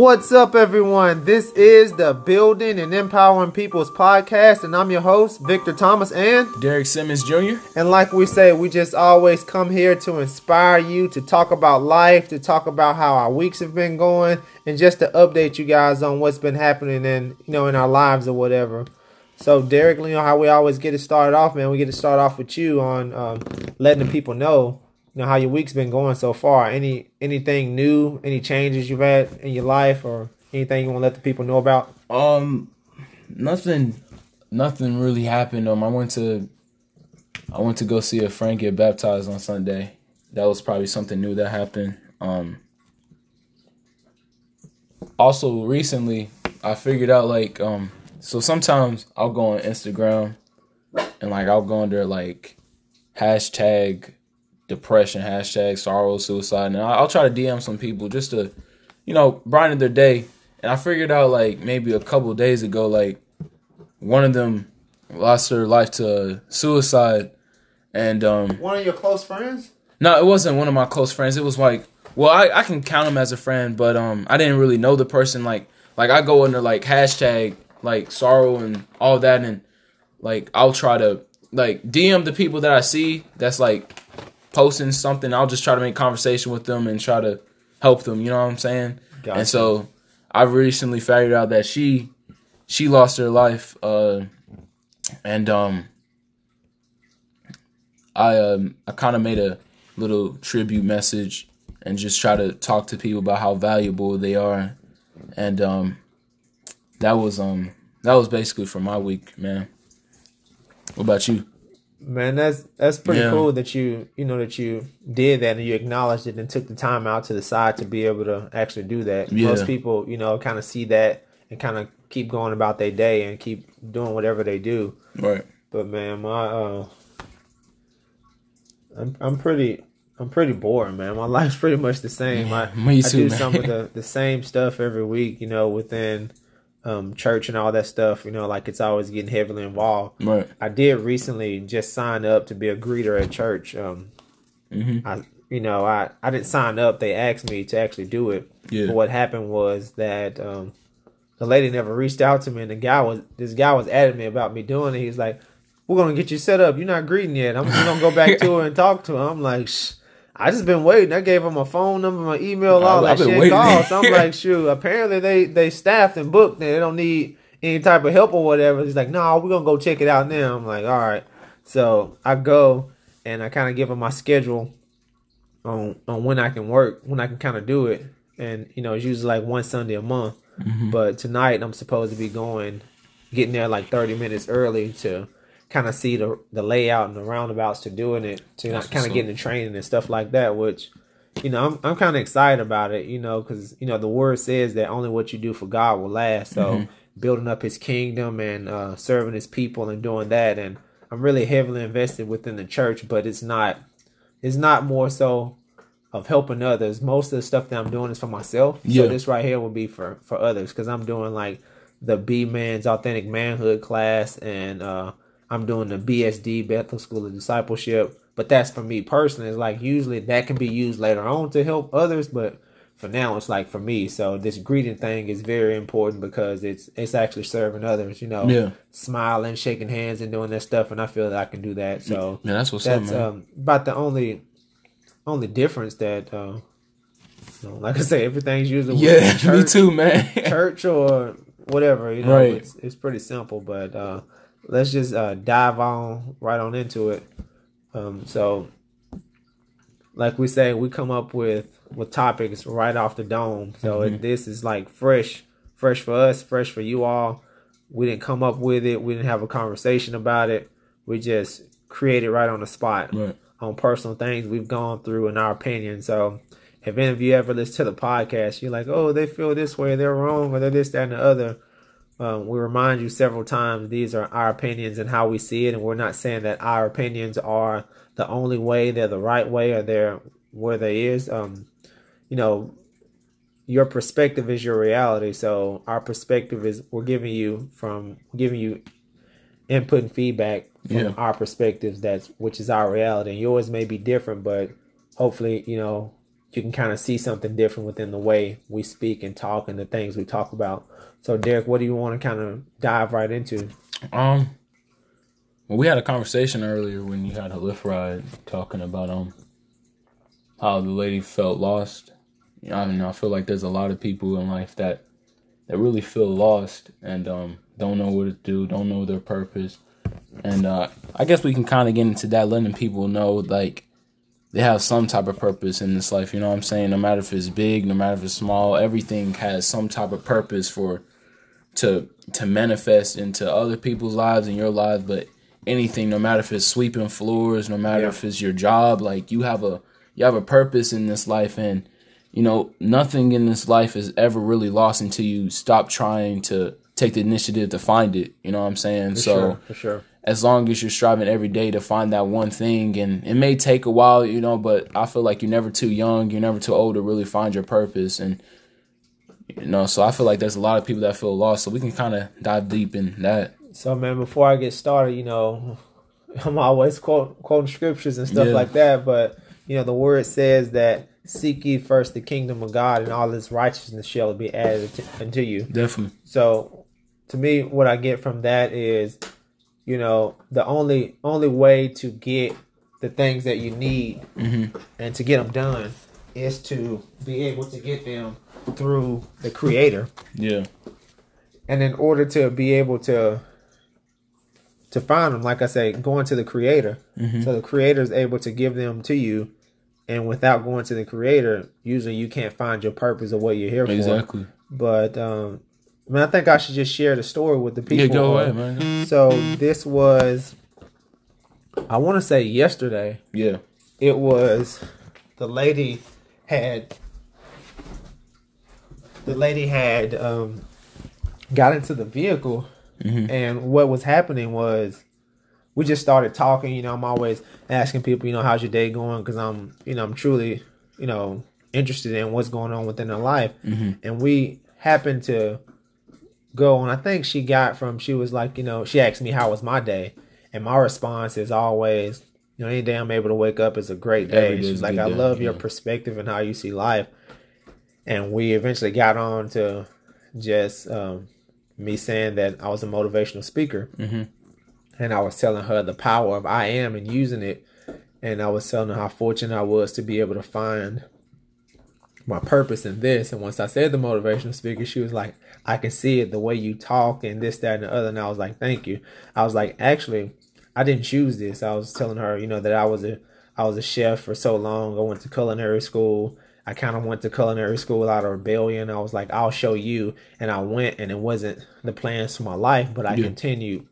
What's up, everyone? This is the Building and Empowering People's podcast, and I'm your host, Victor Thomas, and Derek Simmons Jr. And like we say, we just always come here to inspire you, to talk about life, to talk about how our weeks have been going, and just to update you guys on what's been happening in you know in our lives or whatever. So, Derek, you know how we always get it started off, man. We get to start off with you on um, letting the people know you know how your week's been going so far. Any anything new, any changes you've had in your life, or anything you want to let the people know about? Um, nothing, nothing really happened. Um, I went to, I went to go see a friend get baptized on Sunday. That was probably something new that happened. Um, also recently, I figured out like um, so sometimes I'll go on Instagram, and like I'll go under like hashtag depression, hashtag sorrow, suicide. And I'll try to DM some people just to, you know, brighten their day. And I figured out like maybe a couple days ago, like one of them lost their life to suicide. And um one of your close friends? No, it wasn't one of my close friends. It was like, well, I, I can count him as a friend, but um I didn't really know the person. Like like I go under like hashtag like sorrow and all that, and like I'll try to like DM the people that I see that's like posting something, I'll just try to make conversation with them and try to help them. You know what I'm saying? Gotcha. And so I recently figured out that she she lost her life, uh, and um, I um I kind of made a little tribute message and just try to talk to people about how valuable they are, and um, that was um that was basically for my week, man. What about you? Man, that's that's pretty yeah. cool that you you know that you did that and you acknowledged it and took the time out to the side to be able to actually do that. Yeah. Most people, you know, kind of see that and kind of keep going about their day and keep doing whatever they do. Right. But man, my uh, I'm I'm pretty I'm pretty bored, man. My life's pretty much the same. I, Me too, I do man. some of the the same stuff every week, you know, within um, church and all that stuff, you know, like it's always getting heavily involved. Right. I did recently just sign up to be a greeter at church. Um, mm-hmm. I, you know, I, I didn't sign up. They asked me to actually do it. Yeah. But what happened was that um, the lady never reached out to me, and the guy was this guy was at me about me doing it. He's like, "We're gonna get you set up. You're not greeting yet. I'm gonna go back to her and talk to her." I'm like, Shh. I just been waiting. I gave him my phone number, my email, all that shit. Call. So I'm like, shoot. Apparently they they staffed and booked. And they don't need any type of help or whatever. He's like, no, nah, we're gonna go check it out now. I'm like, all right. So I go and I kind of give him my schedule on on when I can work, when I can kind of do it. And you know, it's usually like one Sunday a month. Mm-hmm. But tonight I'm supposed to be going, getting there like 30 minutes early to kind of see the the layout and the roundabouts to doing it to kind of getting the training and stuff like that which you know i'm, I'm kind of excited about it you know because you know the word says that only what you do for god will last so mm-hmm. building up his kingdom and uh, serving his people and doing that and i'm really heavily invested within the church but it's not it's not more so of helping others most of the stuff that i'm doing is for myself yeah. so this right here will be for for others because i'm doing like the b man's authentic manhood class and uh I'm doing the BSD Bethel School of Discipleship, but that's for me personally. It's like usually that can be used later on to help others, but for now it's like for me. So this greeting thing is very important because it's it's actually serving others. You know, yeah, smiling, shaking hands, and doing that stuff, and I feel that I can do that. So yeah, that's what's that's up, um, about the only only difference that. Uh, you know, like I say, everything's usually yeah, church, me too, man. church or whatever, you know, right. it's, it's pretty simple. But uh, let's just uh, dive on right on into it. Um, so, like we say, we come up with with topics right off the dome. So mm-hmm. this is like fresh, fresh for us, fresh for you all. We didn't come up with it. We didn't have a conversation about it. We just created right on the spot right. on personal things we've gone through in our opinion. So if any of you ever listen to the podcast, you're like, oh, they feel this way, they're wrong, or they're this, that, and the other um, we remind you several times these are our opinions and how we see it, and we're not saying that our opinions are the only way, they're the right way, or they're where they is. Um, you know, your perspective is your reality. So our perspective is we're giving you from giving you input and feedback from yeah. our perspectives. That's which is our reality. And yours may be different, but hopefully, you know, you can kind of see something different within the way we speak and talk and the things we talk about. So, Derek, what do you want to kind of dive right into? Um, well, we had a conversation earlier when you had a Lyft ride talking about um how the lady felt lost. I mean, I feel like there's a lot of people in life that that really feel lost and um don't know what to do, don't know their purpose, and uh, I guess we can kind of get into that, letting people know like they have some type of purpose in this life. You know what I'm saying? No matter if it's big, no matter if it's small, everything has some type of purpose for to to manifest into other people's lives and your lives. But anything, no matter if it's sweeping floors, no matter yeah. if it's your job, like you have a you have a purpose in this life, and you know nothing in this life is ever really lost until you stop trying to take the initiative to find it. You know what I'm saying? For so sure, for sure as long as you're striving every day to find that one thing and it may take a while you know but i feel like you're never too young you're never too old to really find your purpose and you know so i feel like there's a lot of people that feel lost so we can kind of dive deep in that so man before i get started you know i'm always quote, quoting scriptures and stuff yeah. like that but you know the word says that seek ye first the kingdom of god and all his righteousness shall be added unto you definitely so to me what i get from that is you know the only only way to get the things that you need mm-hmm. and to get them done is to be able to get them through the creator yeah and in order to be able to to find them like i say going to the creator mm-hmm. so the creator is able to give them to you and without going to the creator usually you can't find your purpose of what you're here exactly. for exactly but um I mean, I think I should just share the story with the people. Yeah, go ahead, man. So this was, I want to say yesterday. Yeah. It was, the lady had, the lady had um, got into the vehicle, mm-hmm. and what was happening was, we just started talking. You know, I'm always asking people, you know, how's your day going? Because I'm, you know, I'm truly, you know, interested in what's going on within their life, mm-hmm. and we happened to go and I think she got from she was like, you know, she asked me how was my day. And my response is always, you know, any day I'm able to wake up is a great day. She's like, I day, love yeah. your perspective and how you see life. And we eventually got on to just um, me saying that I was a motivational speaker. Mm-hmm. And I was telling her the power of I am and using it. And I was telling her how fortunate I was to be able to find my purpose in this. And once I said the motivational speaker, she was like, I can see it the way you talk and this, that, and the other. And I was like, thank you. I was like, actually, I didn't choose this. I was telling her, you know, that I was a I was a chef for so long. I went to culinary school. I kind of went to culinary school out of rebellion. I was like, I'll show you. And I went, and it wasn't the plans for my life, but I yeah. continued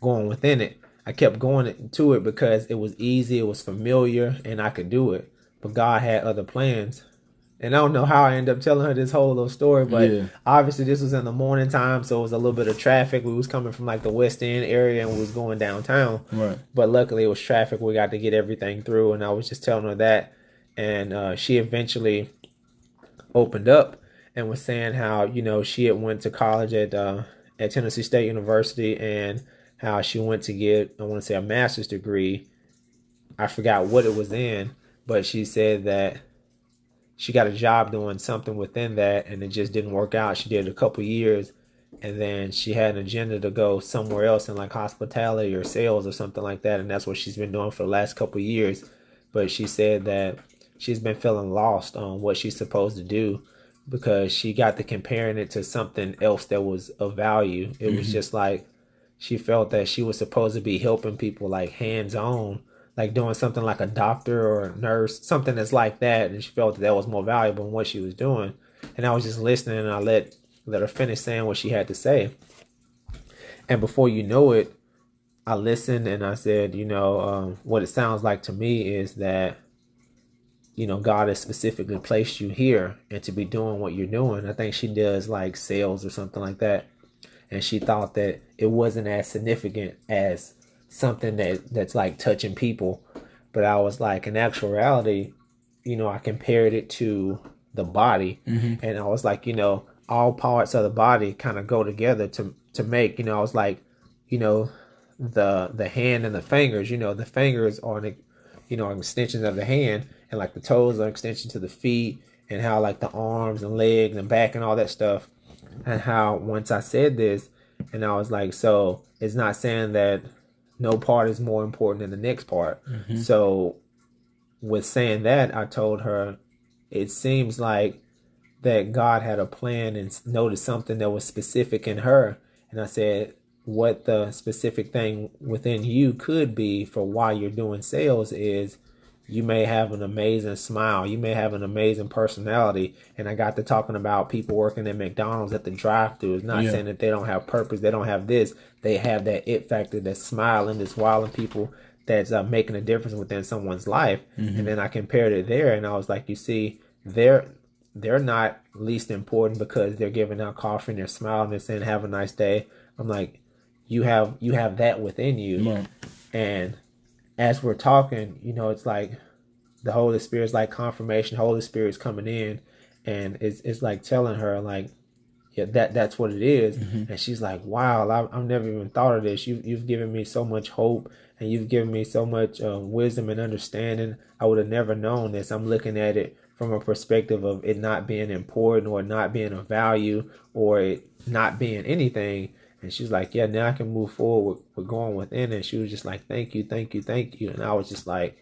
going within it. I kept going into it because it was easy, it was familiar, and I could do it. But God had other plans and I don't know how I ended up telling her this whole little story, but yeah. obviously this was in the morning time, so it was a little bit of traffic. We was coming from like the West End area and we was going downtown. Right. But luckily it was traffic. We got to get everything through, and I was just telling her that, and uh, she eventually opened up and was saying how you know she had went to college at uh, at Tennessee State University and how she went to get I want to say a master's degree. I forgot what it was in, but she said that she got a job doing something within that and it just didn't work out. She did a couple years and then she had an agenda to go somewhere else in like hospitality or sales or something like that and that's what she's been doing for the last couple years. But she said that she's been feeling lost on what she's supposed to do because she got to comparing it to something else that was of value. It mm-hmm. was just like she felt that she was supposed to be helping people like hands on like doing something like a doctor or a nurse, something that's like that, and she felt that, that was more valuable than what she was doing. And I was just listening, and I let let her finish saying what she had to say. And before you know it, I listened and I said, you know, um, what it sounds like to me is that, you know, God has specifically placed you here and to be doing what you're doing. I think she does like sales or something like that. And she thought that it wasn't as significant as something that that's like touching people. But I was like, in actuality, you know, I compared it to the body, mm-hmm. and I was like, you know, all parts of the body kind of go together to to make. You know, I was like, you know, the the hand and the fingers. You know, the fingers are an you know extensions of the hand and like the toes are extension to the feet and how like the arms and legs and back and all that stuff and how once I said this and I was like so it's not saying that no part is more important than the next part. Mm-hmm. So with saying that I told her it seems like that God had a plan and noticed something that was specific in her and I said what the specific thing within you could be for why you're doing sales is you may have an amazing smile you may have an amazing personality and i got to talking about people working at mcdonald's at the drive-through it's not yeah. saying that they don't have purpose they don't have this. They have that it factor that smiling that's wilding people that's uh, making a difference within someone's life. Mm-hmm. and then i compared it there and i was like you see they're they're not least important because they're giving out coffee and they're smiling and saying have a nice day. I'm like you have you have that within you. And as we're talking you know it's like the holy spirit's like confirmation holy spirit's coming in and it's, it's like telling her like yeah that that's what it is. Mm-hmm. and she's like wow I've, I've, never even thought of this you, you've given me so much hope and you've given me so much uh, wisdom and understanding i would have never known this i'm looking at it from a perspective of it not being important or not being of value or it not being anything and she's like, yeah, now I can move forward with, with going within. And she was just like, thank you, thank you, thank you. And I was just like,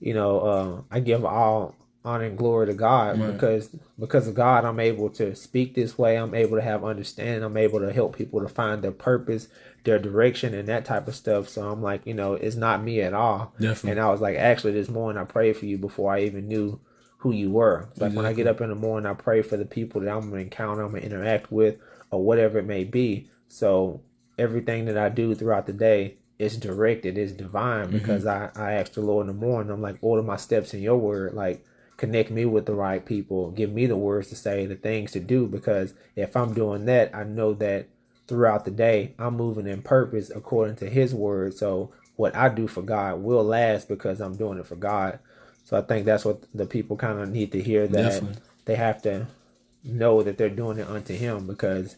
you know, uh, I give all honor and glory to God right. because because of God, I'm able to speak this way. I'm able to have understanding. I'm able to help people to find their purpose, their direction, and that type of stuff. So I'm like, you know, it's not me at all. Definitely. And I was like, actually, this morning I prayed for you before I even knew who you were. Like exactly. when I get up in the morning, I pray for the people that I'm gonna encounter, I'm gonna interact with, or whatever it may be. So everything that I do throughout the day is directed, is divine mm-hmm. because mm-hmm. I, I ask the Lord in the morning, I'm like, order my steps in your word, like connect me with the right people, give me the words to say, the things to do, because if I'm doing that, I know that throughout the day I'm moving in purpose according to his word. So what I do for God will last because I'm doing it for God. So I think that's what the people kind of need to hear that Definitely. they have to know that they're doing it unto him because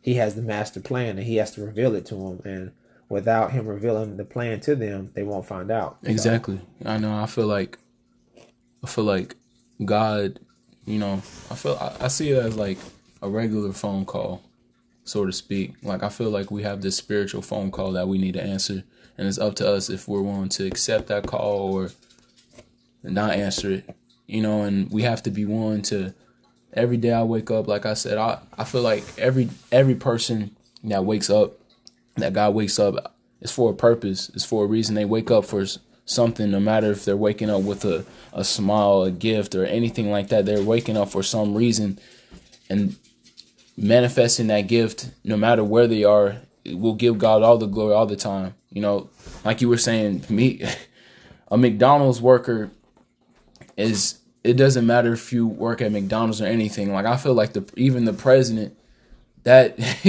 he has the master plan and he has to reveal it to them. And without him revealing the plan to them they won't find out. Exactly. So. i know. I feel like i feel like god you know i feel I, I see it as like a regular phone call so to speak. Like i feel like we have this spiritual phone call that we need to answer. And it's up to us if we're willing to accept that call or not answer it you know and we have to be willing to every day I wake up, like I said, I, I feel like every every person that wakes up, that God wakes up, is for a purpose. It's for a reason. They wake up for something, no matter if they're waking up with a, a smile, a gift, or anything like that. They're waking up for some reason. And manifesting that gift, no matter where they are, will give God all the glory all the time. You know, like you were saying, me, a McDonald's worker is it doesn't matter if you work at McDonald's or anything. Like I feel like the even the president that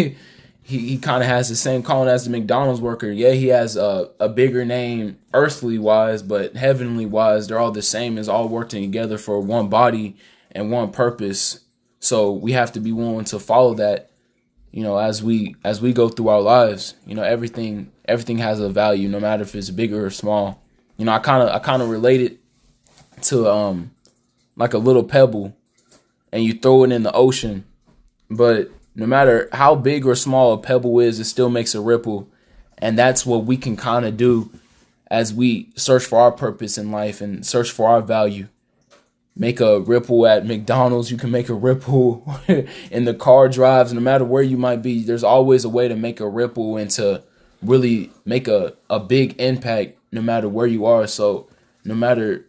he he kind of has the same calling as the McDonald's worker. Yeah, he has a, a bigger name earthly wise, but heavenly wise, they're all the same as all working together for one body and one purpose. So we have to be willing to follow that, you know, as we as we go through our lives. You know, everything everything has a value, no matter if it's bigger or small. You know, I kind of I kind of relate it to um like a little pebble and you throw it in the ocean. But no matter how big or small a pebble is, it still makes a ripple. And that's what we can kind of do as we search for our purpose in life and search for our value. Make a ripple at McDonald's. You can make a ripple in the car drives. No matter where you might be, there's always a way to make a ripple and to really make a, a big impact no matter where you are. So no matter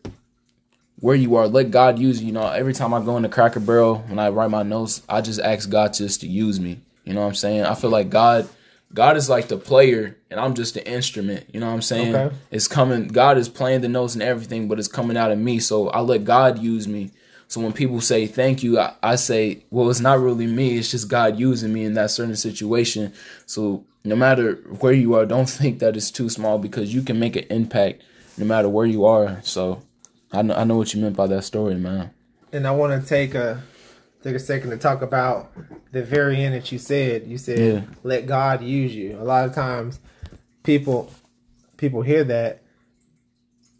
where you are. Let God use you. You know, every time I go into Cracker Barrel when I write my notes, I just ask God just to use me. You know what I'm saying? I feel like God God is like the player and I'm just the instrument. You know what I'm saying? Okay. It's coming God is playing the notes and everything, but it's coming out of me. So I let God use me. So when people say thank you, I, I say, well, it's not really me. It's just God using me in that certain situation. So no matter where you are, don't think that it's too small because you can make an impact no matter where you are. So I know, I know what you meant by that story, man. And I want to take a take a second to talk about the very end that you said. You said, yeah. "Let God use you." A lot of times, people people hear that,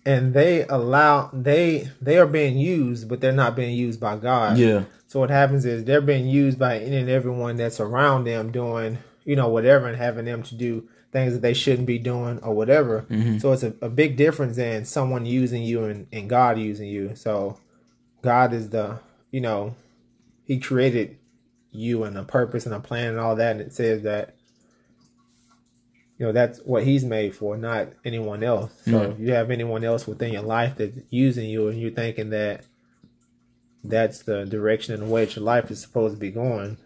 and they allow they they are being used, but they're not being used by God. Yeah. So what happens is they're being used by any and everyone that's around them doing you know whatever and having them to do things that they shouldn't be doing or whatever. Mm-hmm. So it's a, a, big difference in someone using you and, and God using you. So God is the you know He created you and a purpose and a plan and all that, and it says that you know that's what he's made for, not anyone else. So mm. if you have anyone else within your life that's using you, and you're thinking that that's the direction in which your life is supposed to be going,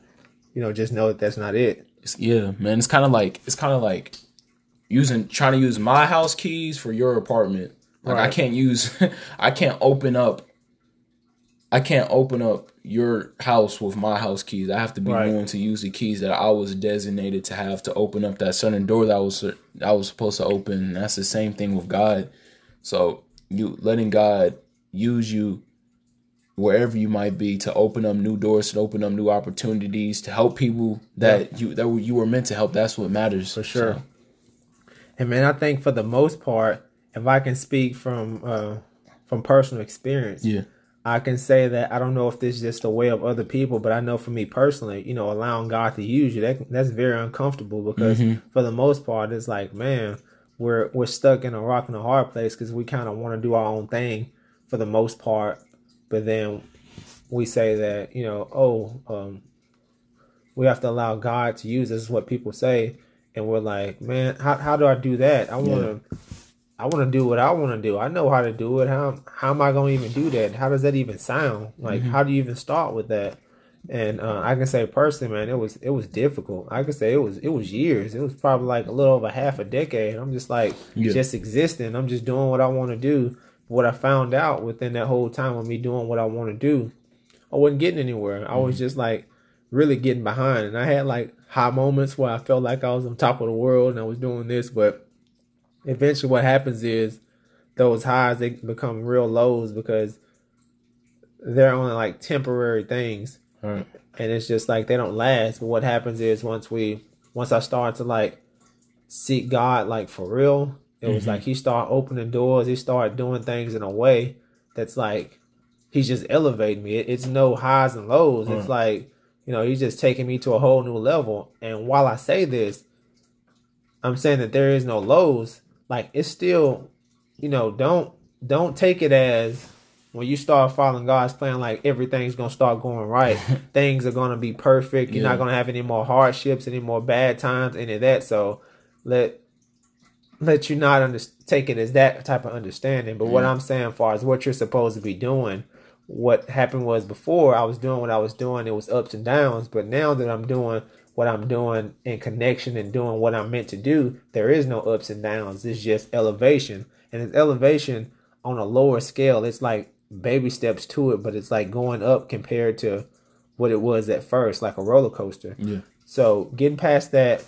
you know, just know that that's not it. It's, yeah, man. It's kind of like it's kind of like using trying to use my house keys for your apartment. Like right. I can't use, I can't open up I can't open up your house with my house keys. I have to be right. willing to use the keys that I was designated to have to open up that certain door that I was I was supposed to open. And that's the same thing with God. So you letting God use you wherever you might be to open up new doors, to open up new opportunities, to help people that yeah. you that you were meant to help. That's what matters for sure. So. And man, I think for the most part, if I can speak from uh, from personal experience, yeah I can say that I don't know if this is just a way of other people, but I know for me personally, you know, allowing God to use you, that that's very uncomfortable because mm-hmm. for the most part, it's like, man, we're we're stuck in a rock and a hard place because we kind of want to do our own thing for the most part, but then we say that you know, oh, um, we have to allow God to use. This is what people say, and we're like, man, how how do I do that? I want to. Yeah I want to do what I want to do. I know how to do it. How how am I going to even do that? How does that even sound? Like mm-hmm. how do you even start with that? And uh, I can say personally, man, it was it was difficult. I can say it was it was years. It was probably like a little over half a decade. I'm just like yeah. just existing. I'm just doing what I want to do. What I found out within that whole time of me doing what I want to do, I wasn't getting anywhere. I mm-hmm. was just like really getting behind. And I had like high moments where I felt like I was on top of the world and I was doing this, but eventually what happens is those highs they become real lows because they're only like temporary things right. and it's just like they don't last but what happens is once we once i start to like seek god like for real it was mm-hmm. like he started opening doors he started doing things in a way that's like he's just elevating me it, it's no highs and lows it's like you know he's just taking me to a whole new level and while i say this i'm saying that there is no lows like it's still, you know, don't don't take it as when you start following God's plan, like everything's gonna start going right. Things are gonna be perfect. You're yeah. not gonna have any more hardships, any more bad times, any of that. So let let you not under, take it as that type of understanding. But what I'm saying, far as what you're supposed to be doing, what happened was before I was doing what I was doing, it was ups and downs. But now that I'm doing what I'm doing in connection and doing what I'm meant to do, there is no ups and downs. It's just elevation. And it's elevation on a lower scale. It's like baby steps to it, but it's like going up compared to what it was at first, like a roller coaster. Yeah. So getting past that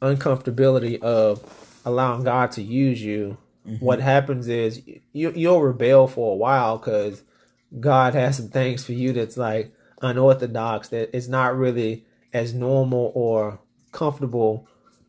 uncomfortability of allowing God to use you, mm-hmm. what happens is you you'll rebel for a while because God has some things for you that's like unorthodox that it's not really as normal or comfortable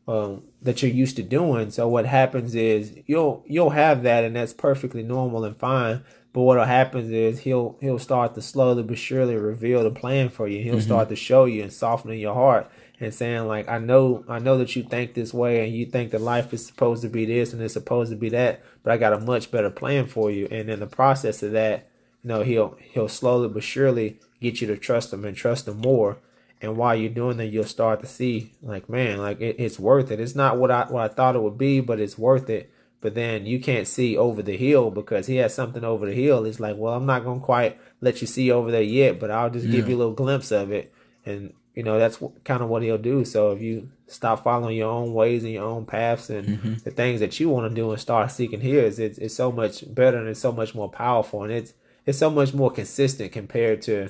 um, that you're used to doing. So what happens is you'll you'll have that, and that's perfectly normal and fine. But what happens is he'll he'll start to slowly but surely reveal the plan for you. He'll mm-hmm. start to show you and soften your heart and saying like, I know I know that you think this way and you think that life is supposed to be this and it's supposed to be that, but I got a much better plan for you. And in the process of that, you know, he'll he'll slowly but surely get you to trust him and trust him more. And while you're doing that you'll start to see like man like it, it's worth it. It's not what i what i thought it would be but it's worth it. But then you can't see over the hill because he has something over the hill. It's like well i'm not gonna quite let you see over there yet but i'll just yeah. give you a little glimpse of it. And you know that's kind of what he'll do so if you stop following your own ways and your own paths and mm-hmm. the things that you want to do and start seeking his it's, it's so much better and it's so much more powerful and it's it's so much more consistent compared to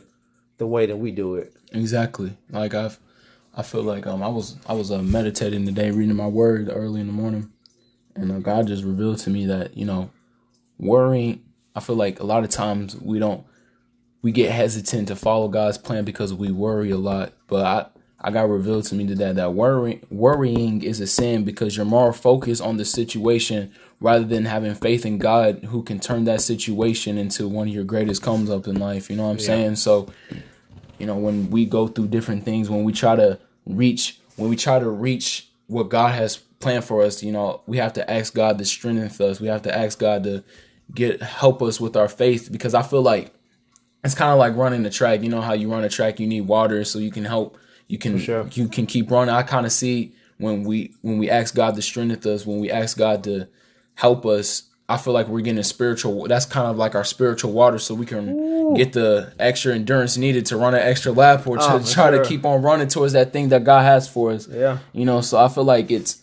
the way that we do it. Exactly. Like I've, I feel like um I was I was uh, meditating today, reading my word early in the morning, and uh, God just revealed to me that you know, worrying. I feel like a lot of times we don't we get hesitant to follow God's plan because we worry a lot. But I I got revealed to me that that worrying worrying is a sin because you're more focused on the situation rather than having faith in God who can turn that situation into one of your greatest comes up in life. You know what I'm yeah. saying? So, you know, when we go through different things, when we try to reach, when we try to reach what God has planned for us, you know, we have to ask God to strengthen us. We have to ask God to get help us with our faith because I feel like it's kind of like running the track. You know how you run a track, you need water so you can help. You can sure. you can keep running. I kind of see when we when we ask God to strengthen us, when we ask God to help us. I feel like we're getting a spiritual. That's kind of like our spiritual water, so we can Ooh. get the extra endurance needed to run an extra lap or to oh, try sure. to keep on running towards that thing that God has for us. Yeah, you know. So I feel like it's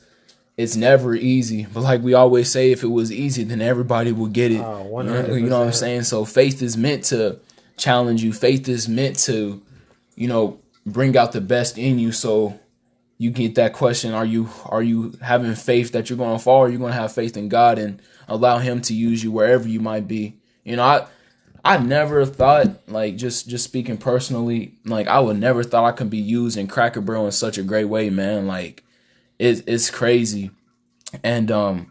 it's never easy. But like we always say, if it was easy, then everybody would get it. Oh, you, know, you know what I'm saying? So faith is meant to challenge you. Faith is meant to, you know, bring out the best in you. So you get that question: Are you are you having faith that you're going to fall? Or are you going to have faith in God and allow Him to use you wherever you might be? You know, I I never thought like just just speaking personally, like I would never thought I could be used in Cracker Barrel in such a great way, man. Like it's it's crazy, and um,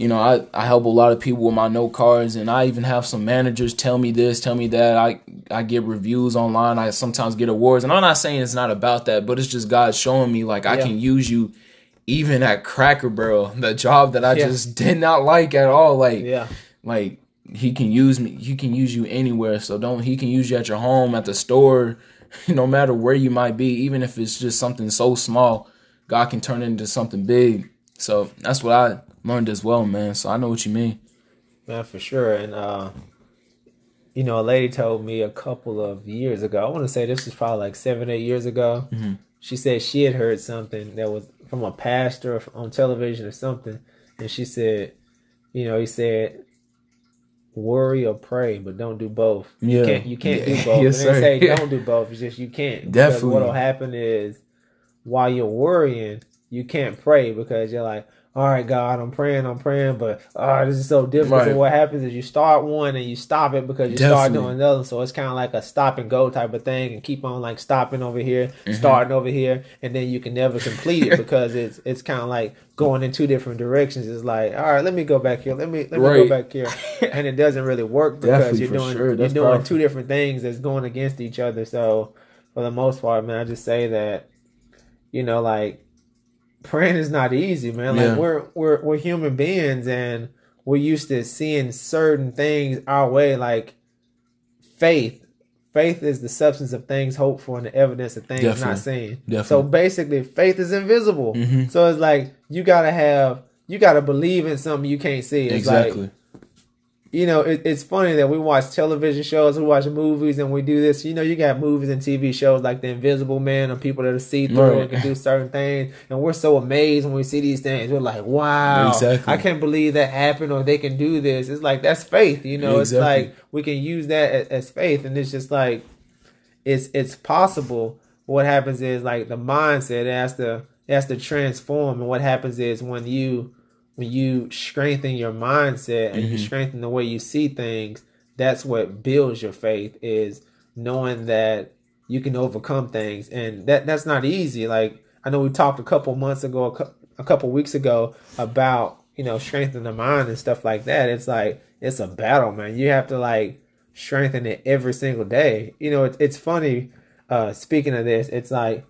you know, I, I help a lot of people with my note cards, and I even have some managers tell me this, tell me that. I I get reviews online. I sometimes get awards, and I'm not saying it's not about that, but it's just God showing me like I can use you, even at Cracker Barrel, the job that I yeah. just did not like at all. Like yeah, like He can use me. He can use you anywhere. So don't. He can use you at your home, at the store, no matter where you might be, even if it's just something so small. God can turn it into something big. So that's what I learned as well, man. So I know what you mean. Man, for sure. And uh, you know, a lady told me a couple of years ago. I want to say this was probably like seven, eight years ago. Mm-hmm. She said she had heard something that was from a pastor on television or something, and she said, you know, he said, worry or pray, but don't do both. Yeah. You can't. You can't yeah. do both. yes, and they say don't do both. It's just you can't. Definitely. What'll happen is while you're worrying, you can't pray because you're like, all right, God, I'm praying, I'm praying, but oh, this is so difficult. Right. So what happens is you start one and you stop it because you Definitely. start doing another. So it's kind of like a stop and go type of thing, and keep on like stopping over here, mm-hmm. starting over here, and then you can never complete it because it's it's kind of like going in two different directions. It's like, all right, let me go back here, let me let me right. go back here, and it doesn't really work because Definitely, you're doing sure. you're doing powerful. two different things that's going against each other. So for the most part, man, I just say that, you know, like praying is not easy, man. Like yeah. we're we're we're human beings and we're used to seeing certain things our way, like faith. Faith is the substance of things hoped for and the evidence of things Definitely. not seen. Definitely. So basically, faith is invisible. Mm-hmm. So it's like you gotta have, you gotta believe in something you can't see. It's exactly. Like, you know, it, it's funny that we watch television shows, we watch movies, and we do this. You know, you got movies and TV shows like The Invisible Man, and people that are see through right. and can do certain things, and we're so amazed when we see these things. We're like, "Wow, exactly. I can't believe that happened, or they can do this." It's like that's faith. You know, exactly. it's like we can use that as, as faith, and it's just like it's it's possible. What happens is like the mindset has to has to transform, and what happens is when you when you strengthen your mindset and mm-hmm. you strengthen the way you see things, that's what builds your faith is knowing that you can overcome things. And that that's not easy. Like I know we talked a couple months ago, a couple weeks ago about, you know, strengthening the mind and stuff like that. It's like it's a battle, man. You have to like strengthen it every single day. You know, it's it's funny uh speaking of this, it's like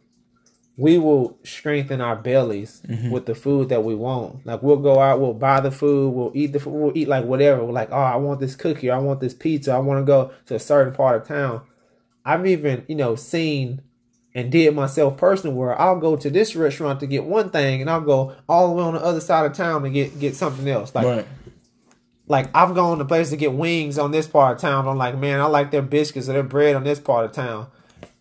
we will strengthen our bellies mm-hmm. with the food that we want. Like we'll go out, we'll buy the food, we'll eat the food, we'll eat like whatever. We're like, oh, I want this cookie, I want this pizza, I want to go to a certain part of town. I've even, you know, seen and did myself personally where I'll go to this restaurant to get one thing and I'll go all the way on the other side of town to get get something else. Like right. like I've gone to places to get wings on this part of town. I'm like, man, I like their biscuits or their bread on this part of town.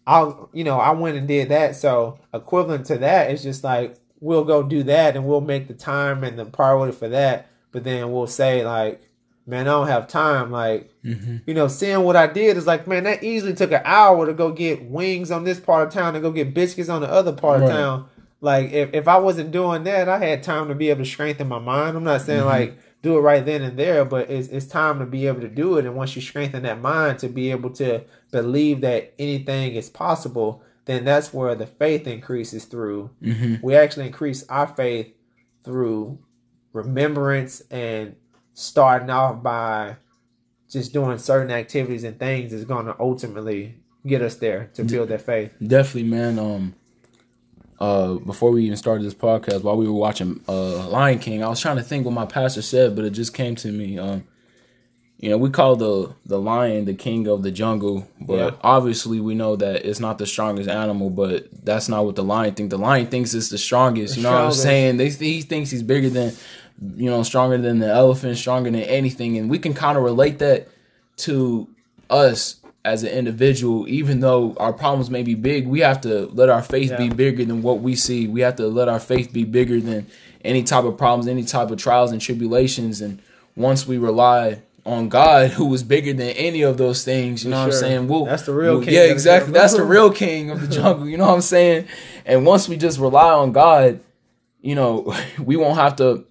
I'll, you know, I went and did that. So equivalent to that is just like we'll go do that and we'll make the time and the priority for that. But then we'll say like, man, I don't have time. Like, mm-hmm. you know, seeing what I did is like, man, that easily took an hour to go get wings on this part of town and go get biscuits on the other part right. of town. Like, if, if I wasn't doing that, I had time to be able to strengthen my mind. I'm not saying mm-hmm. like do it right then and there, but it's, it's time to be able to do it. And once you strengthen that mind to be able to believe that anything is possible, then that's where the faith increases through. Mm-hmm. We actually increase our faith through remembrance and starting off by just doing certain activities and things is going to ultimately get us there to build that faith. Definitely, man. Um, uh, before we even started this podcast, while we were watching uh, Lion King, I was trying to think what my pastor said, but it just came to me. Um, you know, we call the the lion the king of the jungle, but yeah. obviously we know that it's not the strongest animal. But that's not what the lion thinks. The lion thinks it's the strongest. You know what I'm saying? They, he thinks he's bigger than, you know, stronger than the elephant, stronger than anything, and we can kind of relate that to us as an individual, even though our problems may be big, we have to let our faith yeah. be bigger than what we see. We have to let our faith be bigger than any type of problems, any type of trials and tribulations. And once we rely on God, who was bigger than any of those things, you know sure. what I'm saying? We'll, that's the real we'll, king. Yeah, exactly. That's the real king of the jungle. You know what I'm saying? And once we just rely on God, you know, we won't have to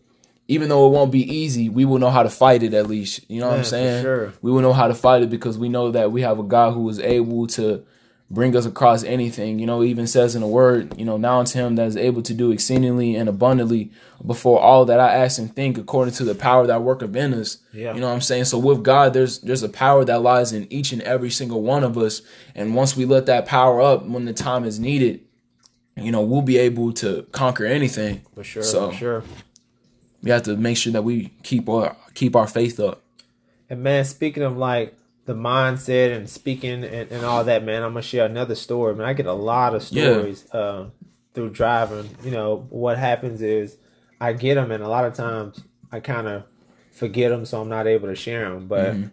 even though it won't be easy, we will know how to fight it at least. You know Man, what I'm saying? Sure. We will know how to fight it because we know that we have a God who is able to bring us across anything. You know, even says in the word, you know, now unto him that is able to do exceedingly and abundantly before all that I ask and think according to the power that worketh in us. Yeah. You know what I'm saying? So with God, there's there's a power that lies in each and every single one of us. And once we let that power up when the time is needed, you know, we'll be able to conquer anything. For sure. So, for sure we have to make sure that we keep our keep our faith up. And man, speaking of like the mindset and speaking and, and all that, man, I'm gonna share another story. Man, I get a lot of stories yeah. uh, through driving. You know, what happens is I get them, and a lot of times I kind of forget them, so I'm not able to share them. But mm-hmm.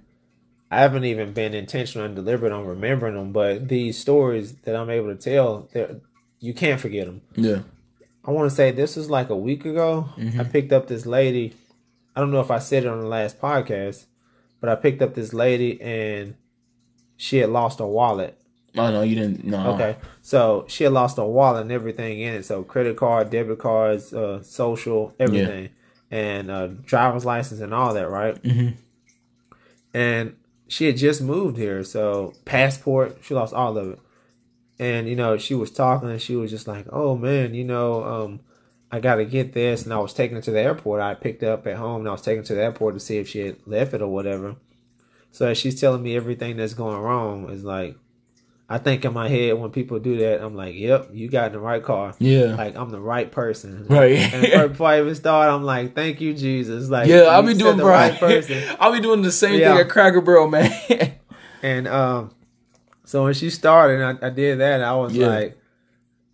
I haven't even been intentional and deliberate on remembering them. But these stories that I'm able to tell, you can't forget them. Yeah. I want to say this was like a week ago. Mm-hmm. I picked up this lady. I don't know if I said it on the last podcast, but I picked up this lady and she had lost her wallet. Oh no, you didn't. No. Okay, so she had lost her wallet and everything in it. So credit card, debit cards, uh, social, everything, yeah. and uh, driver's license and all that, right? Mm-hmm. And she had just moved here, so passport, she lost all of it and you know she was talking and she was just like oh man you know um i gotta get this. And i was taking her to the airport. I picked up at home and i was taking her to the airport to see if she had left it or whatever. So as she's telling me everything that's going wrong. Is like i think in my head when people do that i'm like yep you got in the right car. Yeah. Like i'm the right person. Right. And before i even start i'm like thank you jesus. Like yeah i'll be doing the right person. I'll be doing the same yeah. thing at cracker barrel man. And um so when she started, I, I did that. I was yeah. like,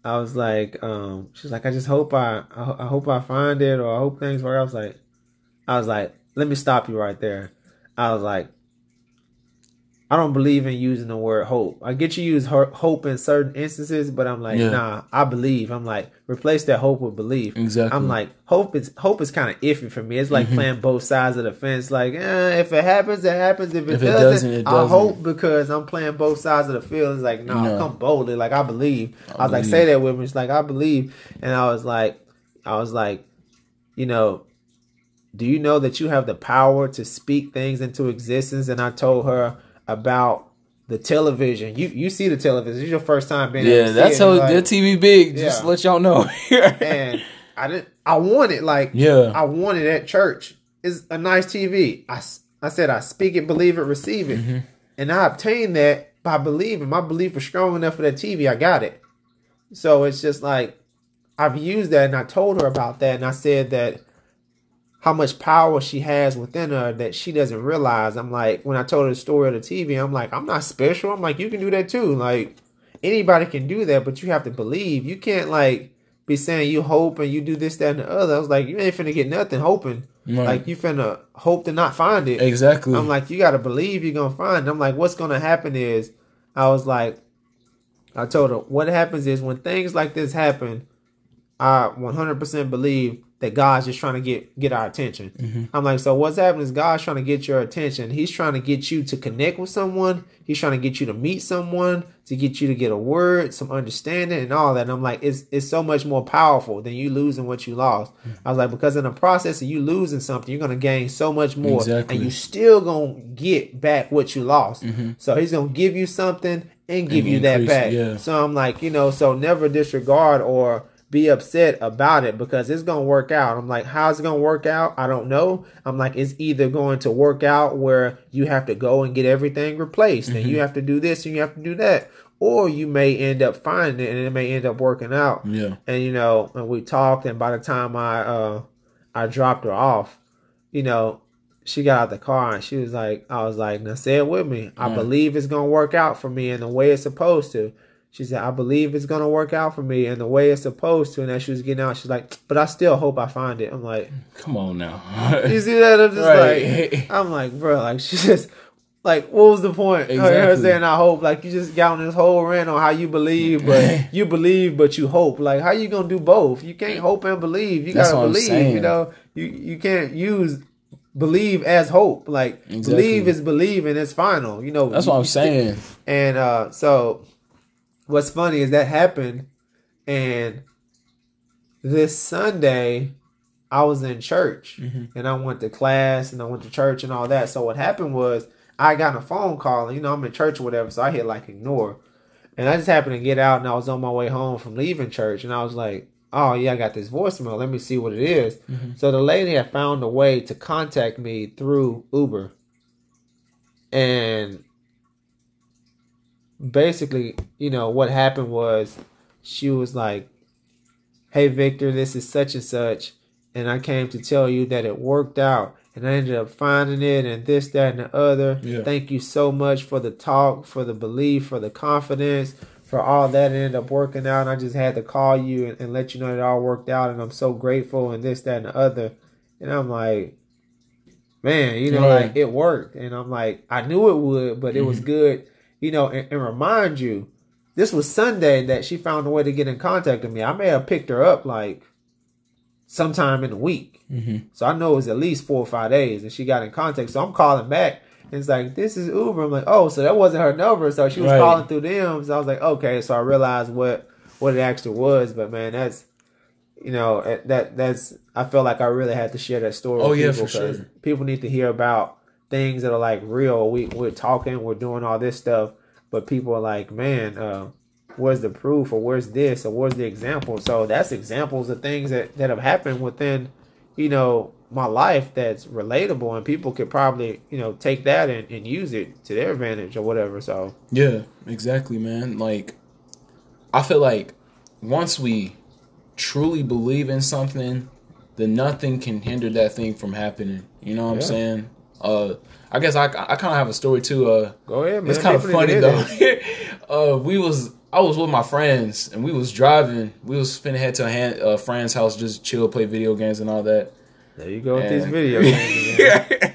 I was like, um, she's like, I just hope I, I, I hope I find it, or I hope things work. I was like, I was like, let me stop you right there. I was like, I don't believe in using the word hope. I get you use hope in certain instances, but I'm like, yeah. nah, I believe. I'm like, replace that hope with belief. Exactly. I'm like, hope is hope is kind of iffy for me. It's like mm-hmm. playing both sides of the fence. Like, eh, if it happens, it happens. If it, if doesn't, it doesn't, it doesn't, I hope because I'm playing both sides of the field. It's like, nah, no, come boldly. Like I believe. I, I was believe. like, say that with me. It's like I believe, and I was like, I was like, you know, do you know that you have the power to speak things into existence? And I told her about the television. You you see the television. It's your first time being. Yeah, that's how like, the TV big. Yeah. Just let y'all know. and I didn't. I wanted like yeah. I wanted at church. It's a nice TV. I I said I speak it, believe it, receive it, mm-hmm. and I obtained that by believing. My belief was strong enough for that TV. I got it. So it's just like I've used that, and I told her about that, and I said that how much power she has within her that she doesn't realize. I'm like, when I told her the story of the TV, I'm like, I'm not special. I'm like, you can do that too. Like, anybody can do that, but you have to believe. You can't like be saying you hope and you do this, that, and the other. I was like, you ain't finna get nothing hoping. Right. Like you finna hope to not find it. Exactly. I'm like, you gotta believe you're gonna find. It. I'm like, what's gonna happen is, I was like, I told her, what happens is when things like this happen, I 100% believe that God's just trying to get get our attention. Mm-hmm. I'm like, so what's happening is God's trying to get your attention. He's trying to get you to connect with someone. He's trying to get you to meet someone, to get you to get a word, some understanding, and all that. And I'm like, it's it's so much more powerful than you losing what you lost. Mm-hmm. I was like, because in the process of you losing something, you're gonna gain so much more, exactly. and you still gonna get back what you lost. Mm-hmm. So He's gonna give you something and give and you that back. Yeah. So I'm like, you know, so never disregard or be upset about it because it's going to work out. I'm like, how's it going to work out? I don't know. I'm like, it's either going to work out where you have to go and get everything replaced mm-hmm. and you mm-hmm. have to do this and you have to do that. Or you may end up finding it and it may end up working out. Yeah. And you know, and we talked and by the time I uh I dropped her off, you know, she got out the car and she was like, I was like, now say it with me. I believe it's gonna work out for me in the way it's supposed to. She said, I believe it's gonna work out for me and the way it's supposed to. And as she was getting out, she's like, but I still hope I find it. I'm like, come on now. you see that? I'm just right. like, I'm like, bro, like she just like, what was the point? Exactly. Her saying I hope, like you just got on this whole rant on how you believe, but you believe, but you hope. Like, how you gonna do both? You can't hope and believe. You That's gotta believe. You know, you you can't use believe as hope. Like, exactly. believe is believe and it's final. You know, that's what I'm saying. And uh, so what's funny is that happened, and this Sunday I was in church mm-hmm. and I went to class and I went to church and all that. So what happened was I got a phone call and you know I'm in church or whatever, so I hit like ignore. And I just happened to get out and I was on my way home from leaving church and I was like, Oh yeah, I got this voicemail. Let me see what it is. Mm-hmm. So the lady had found a way to contact me through Uber. And basically, you know, what happened was she was like, Hey, Victor, this is such and such. And I came to tell you that it worked out. And I ended up finding it and this, that, and the other. Yeah. Thank you so much for the talk, for the belief, for the confidence, for all that. It ended up working out. And I just had to call you and, and let you know it all worked out. And I'm so grateful and this, that, and the other. And I'm like, man, you know, like it worked. And I'm like, I knew it would, but it mm-hmm. was good you know, and, and, remind you, this was Sunday that she found a way to get in contact with me. I may have picked her up like sometime in the week. Mm-hmm. So I know it was at least four or five days and she got in contact. So I'm calling back and it's like, this is Uber. I'm like, oh, so that wasn't her number. So she was right. calling through them. So I was like, okay. So I realized what, what it actually was. But man, that's, you know, eh, that, that's, I felt like I really had to share that story. Oh, yeah, for sure. People need to hear about things that are like real. We we're talking, we're doing all this stuff, but people are like, man, uh, where's the proof or where's this or where's the example? So that's examples of things that that have happened within, you know, my life that's relatable and people could probably you know take that and, and use it to their advantage or whatever. So yeah, exactly, man. Like I feel like once we truly believe in something, then nothing can hinder that thing from happening. You know what yeah. I'm saying? Uh, I guess I, I kind of have a story too. Uh, Go ahead, man. It's kind of funny though. uh, we was I was with my friends and we was driving. We was finna head to a hand, uh, friend's house, just chill, play video games and all that. There you go with these video games.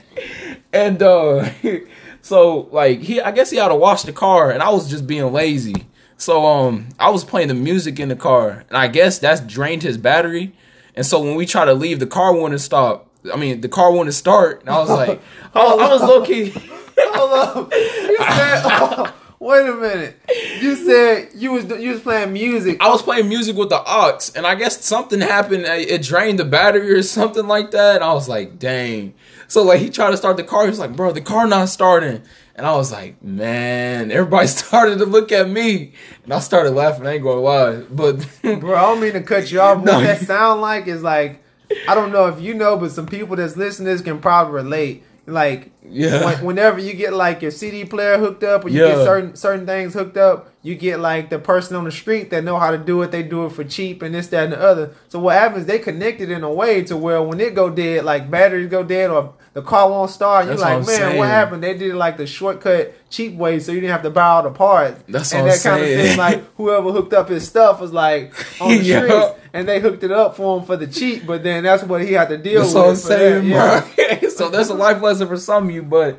and uh, so like he, I guess he had to wash the car, and I was just being lazy. So um, I was playing the music in the car, and I guess that's drained his battery. And so when we try to leave, the car wouldn't stop. I mean, the car wanted to start, and I was like, oh, I was oh. low key. Hold up. You said, oh, wait a minute. You said you was you was playing music. I was playing music with the aux, and I guess something happened. It drained the battery or something like that. And I was like, dang. So like he tried to start the car. He was like, bro, the car not starting. And I was like, man, everybody started to look at me. And I started laughing. I ain't going to lie. But, bro, I don't mean to cut you off. no. What that sound like is like I don't know if you know, but some people that's listening this can probably relate. Like, yeah. When, whenever you get like your CD player hooked up, or you yeah. get certain certain things hooked up, you get like the person on the street that know how to do it. They do it for cheap and this, that, and the other. So what happens? They connect it in a way to where when it go dead, like batteries go dead or the car won't start. You're like, man, saying. what happened? They did it like the shortcut, cheap way, so you didn't have to buy all the parts. That's and that kind of thing. Like whoever hooked up his stuff was like on the streets, and they hooked it up for him for the cheap. But then that's what he had to deal that's with. That, yeah. so that's a life lesson for some of you. But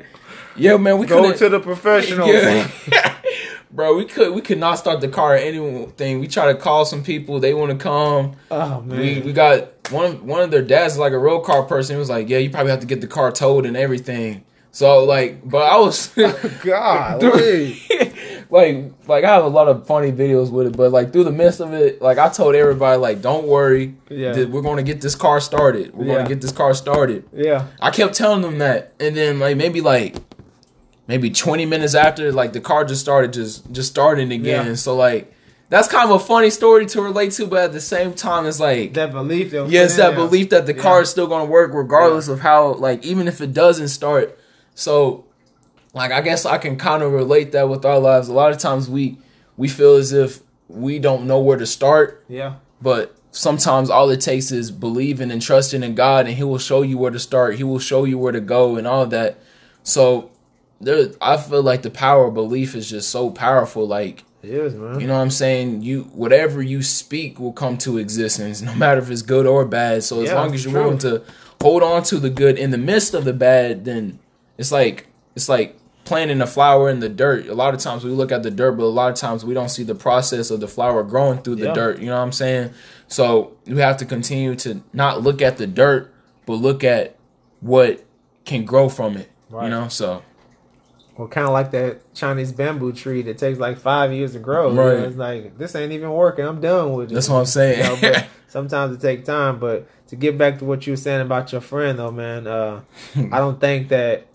yeah, man, we go to the professionals. Yeah. bro, we could we could not start the car or anything. We try to call some people. They want to come. Oh man, we we got one one of their dads is like a real car person. He was like, "Yeah, you probably have to get the car towed and everything." So like, but I was God, like like I have a lot of funny videos with it, but like through the midst of it, like I told everybody, like, don't worry, yeah, we're going to get this car started. We're yeah. going to get this car started. Yeah, I kept telling them that, and then like maybe like maybe twenty minutes after, like the car just started just just starting again. Yeah. So like that's kind of a funny story to relate to, but at the same time, it's like that belief. Yes, that belief that the yeah. car is still going to work regardless yeah. of how, like, even if it doesn't start. So, like, I guess I can kind of relate that with our lives. A lot of times we we feel as if we don't know where to start. Yeah. But sometimes all it takes is believing and trusting in God, and He will show you where to start. He will show you where to go, and all that. So, there, I feel like the power of belief is just so powerful. Like it is, man. You know what I'm saying? You whatever you speak will come to existence, no matter if it's good or bad. So as yeah, long as you're true. willing to hold on to the good in the midst of the bad, then it's like it's like planting a flower in the dirt. A lot of times we look at the dirt, but a lot of times we don't see the process of the flower growing through the yeah. dirt. You know what I'm saying? So you have to continue to not look at the dirt, but look at what can grow from it. Right. You know, so well, kind of like that Chinese bamboo tree that takes like five years to grow. Right. You know, it's like this ain't even working. I'm done with it. That's what I'm saying. You know, sometimes it takes time. But to get back to what you were saying about your friend, though, man, uh, I don't think that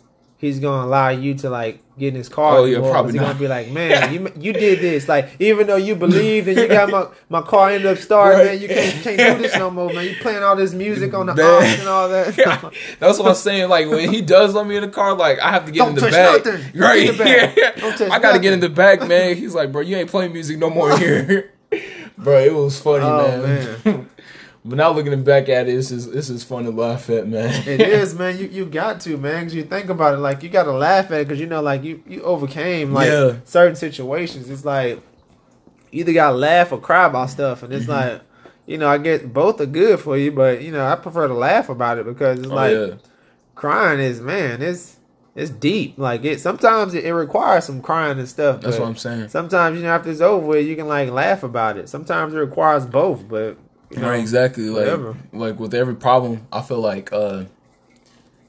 he's gonna allow you to like get in his car. Oh, yeah, probably he's not. gonna be like, man, you you did this. Like, even though you believed and you got my my car ended up starting, right. man, you can't can't do this no more, man. You playing all this music on the aux and all that. That's what I'm saying. Like when he does let me in the car, like I have to get don't in the back. Nothing. Right. Back. Yeah. I gotta get in the back, man. He's like, bro, you ain't playing music no more here. bro, it was funny, oh, man. man. But now looking back at it, this is this is fun to laugh at, man. it is, man. You you got to, man. Cause you think about it, like you got to laugh at it, cause you know, like you you overcame like yeah. certain situations. It's like you either got to laugh or cry about stuff, and it's mm-hmm. like, you know, I get both are good for you, but you know, I prefer to laugh about it because it's oh, like yeah. crying is man, it's it's deep. Like it sometimes it, it requires some crying and stuff. That's what I'm saying. Sometimes you know after it's over, you can like laugh about it. Sometimes it requires both, but you know, right, exactly. Whatever. Like like with every problem, I feel like uh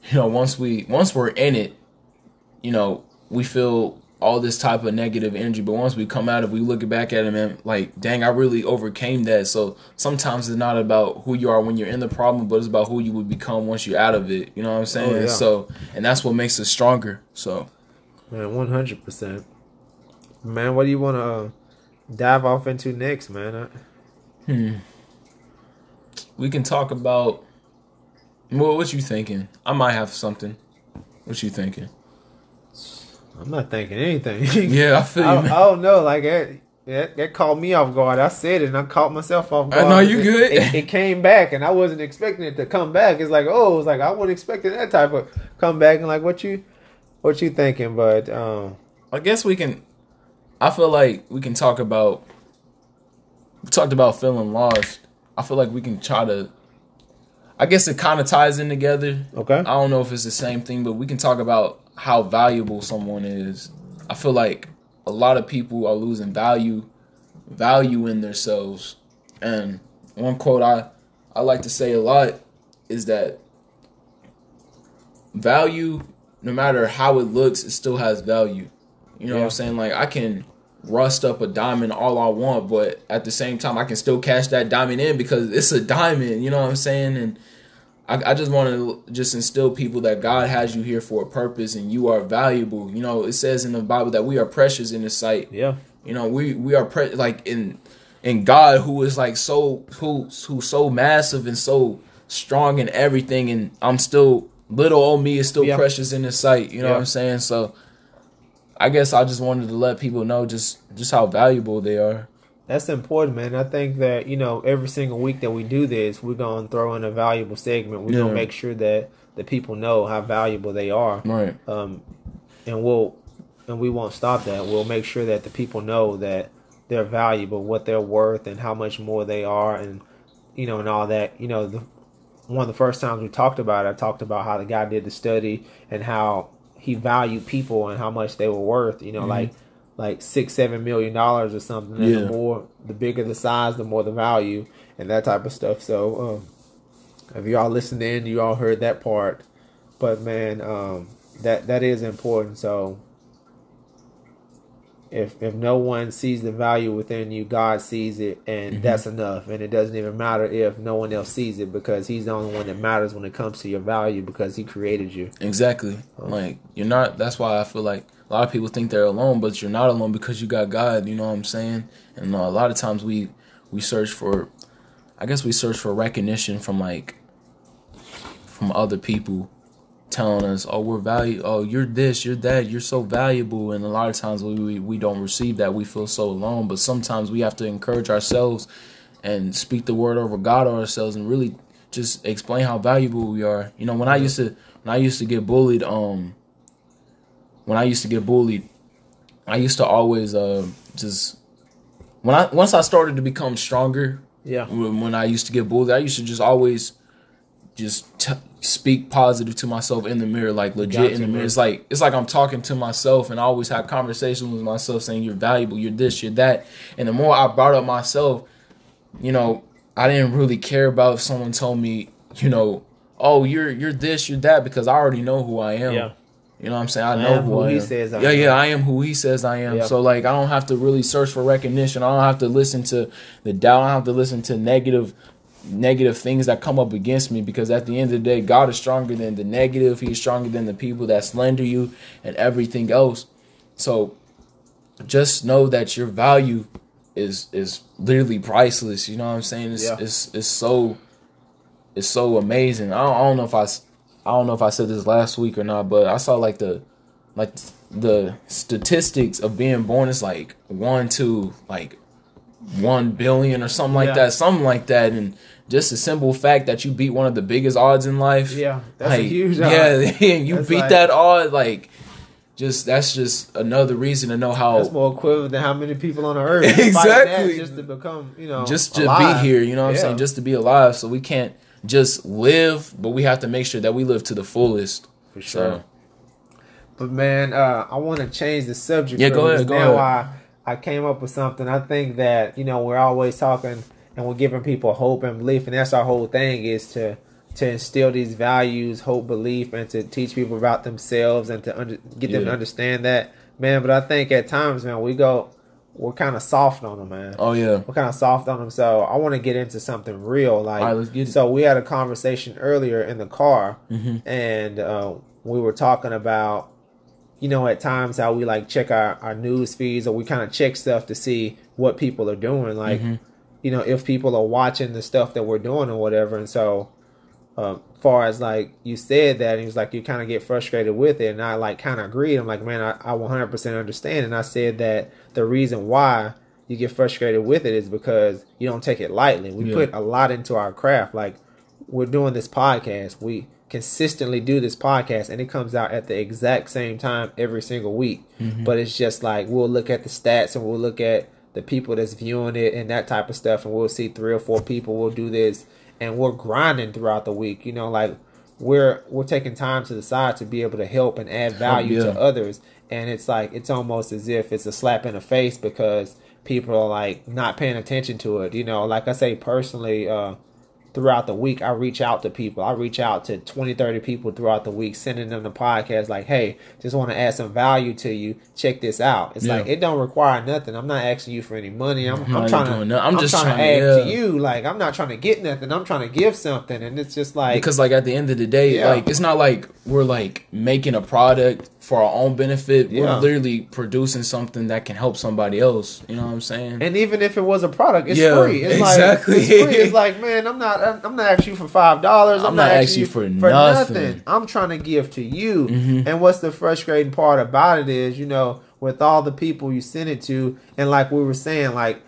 you know, once we once we're in it, you know, we feel all this type of negative energy, but once we come out of we look back at it and like, dang, I really overcame that. So sometimes it's not about who you are when you're in the problem, but it's about who you would become once you're out of it. You know what I'm saying? Oh, yeah. So and that's what makes us stronger. So Man, one hundred percent. Man, what do you wanna uh, dive off into next, man? Hmm we can talk about. Well, what you thinking? I might have something. What you thinking? I'm not thinking anything. yeah, I feel you. I, I don't know. Like that, that, that caught me off guard. I said it, and I caught myself off guard. I know you good. It, it, came back, and I wasn't expecting it to come back. It's like, oh, it's like I wasn't expecting that type of come back. And like, what you, what you thinking? But um, I guess we can. I feel like we can talk about. We talked about feeling lost I feel like we can try to. I guess it kind of ties in together. Okay. I don't know if it's the same thing, but we can talk about how valuable someone is. I feel like a lot of people are losing value, value in themselves. And one quote I I like to say a lot is that value, no matter how it looks, it still has value. You know yeah. what I'm saying? Like I can rust up a diamond all I want, but at the same time, I can still cash that diamond in because it's a diamond. You know what I'm saying? And I, I just want to just instill people that God has you here for a purpose and you are valuable. You know, it says in the Bible that we are precious in His sight. Yeah. You know, we we are pre- like in in God who is like so who who's so massive and so strong in everything, and I'm still little old me is still yeah. precious in His sight. You know yeah. what I'm saying? So I guess I just wanted to let people know just just how valuable they are. That's important, man. I think that you know every single week that we do this, we're gonna throw in a valuable segment. We're yeah. gonna make sure that the people know how valuable they are. Right. Um, and we'll and we won't stop that. We'll make sure that the people know that they're valuable, what they're worth, and how much more they are, and you know, and all that. You know, the, one of the first times we talked about it, I talked about how the guy did the study and how he valued people and how much they were worth. You know, mm-hmm. like like six, seven million dollars or something. And yeah. the more, the bigger the size, the more the value, and that type of stuff. So, um, if y'all listened in, you all heard that part. But man, um, that that is important. So if if no one sees the value within you, God sees it, and mm-hmm. that's enough. And it doesn't even matter if no one else sees it because He's the only one that matters when it comes to your value because He created you. Exactly. Um, like you're not. That's why I feel like a lot of people think they're alone, but you're not alone because you got God. You know what I'm saying? And uh, a lot of times we we search for, I guess we search for recognition from like from other people telling us, "Oh, we're value. Oh, you're this, you're that. You're so valuable." And a lot of times we, we we don't receive that. We feel so alone. But sometimes we have to encourage ourselves and speak the word over God or ourselves and really just explain how valuable we are. You know, when I used to when I used to get bullied, um, when I used to get bullied, I used to always uh just when I once I started to become stronger. Yeah. When, when I used to get bullied, I used to just always just t- speak positive to myself in the mirror, like legit in the mirror. It's like it's like I'm talking to myself, and I always have conversations with myself, saying you're valuable, you're this, you're that. And the more I brought up myself, you know, I didn't really care about if someone told me, you know, oh you're you're this, you're that, because I already know who I am. Yeah. You know what I'm saying? I, I know who, who I he am. says I yeah, am. yeah, I am who he says I am. Yeah. So like I don't have to really search for recognition. I don't have to listen to the doubt. I don't have to listen to negative negative things that come up against me because at the end of the day, God is stronger than the negative. He's stronger than the people that slander you and everything else. So just know that your value is is literally priceless. You know what I'm saying? It's yeah. it's, it's so it's so amazing. I don't, I don't know if I I don't know if I said this last week or not, but I saw like the like the statistics of being born is like one to like one billion or something like yeah. that, something like that, and just a simple fact that you beat one of the biggest odds in life. Yeah, that's like, a huge. Odd. Yeah, you that's beat like, that odd. Like, just that's just another reason to know how. That's more equivalent than how many people on the earth exactly just to become, you know, just to alive. be here. You know what yeah. I'm saying? Just to be alive. So we can't just live, but we have to make sure that we live to the fullest. For sure. So. But man, uh, I want to change the subject. Yeah, go ahead. Go now ahead. I I came up with something. I think that you know we're always talking and we're giving people hope and belief, and that's our whole thing is to to instill these values, hope, belief, and to teach people about themselves and to under, get yeah. them to understand that, man. But I think at times, man, we go, we're kind of soft on them, man. Oh yeah, we're kind of soft on them. So I want to get into something real, like. All right, let's get so we had a conversation earlier in the car, mm-hmm. and uh, we were talking about, you know, at times how we like check our our news feeds or we kind of check stuff to see what people are doing, like. Mm-hmm you know, if people are watching the stuff that we're doing or whatever. And so, um, far as like you said that, and he was like, you kind of get frustrated with it. And I like kind of agreed. I'm like, man, I, I 100% understand. And I said that the reason why you get frustrated with it is because you don't take it lightly. We yeah. put a lot into our craft. Like, we're doing this podcast. We consistently do this podcast and it comes out at the exact same time every single week. Mm-hmm. But it's just like we'll look at the stats and we'll look at the people that's viewing it and that type of stuff and we'll see three or four people will do this and we're grinding throughout the week you know like we're we're taking time to the side to be able to help and add value oh, yeah. to others and it's like it's almost as if it's a slap in the face because people are like not paying attention to it you know like i say personally uh throughout the week i reach out to people. I reach out to 20 30 people throughout the week sending them the podcast like hey just want to add some value to you. Check this out. It's yeah. like it don't require nothing. I'm not asking you for any money. I'm, I'm, trying to no, I'm, I'm, just trying, trying to add yeah. to you. Like i'm not trying to get nothing. I'm trying to give something. And it's just like because like at the end of the day yeah. like it's not like we're like making a product for our own benefit. Yeah. We're literally producing something that can help somebody else. You know what I'm saying? And even if it was a product, it's yeah, free. It's exactly. Like, it's free. It's like, man, I'm not. I'm not asking you for five dollars. I'm, I'm, not, asking you for, for nothing. nothing. I'm trying to give to you. Mm-hmm. And what's the frustrating part about it is, you know, with all the people you send it to, and like we were saying, like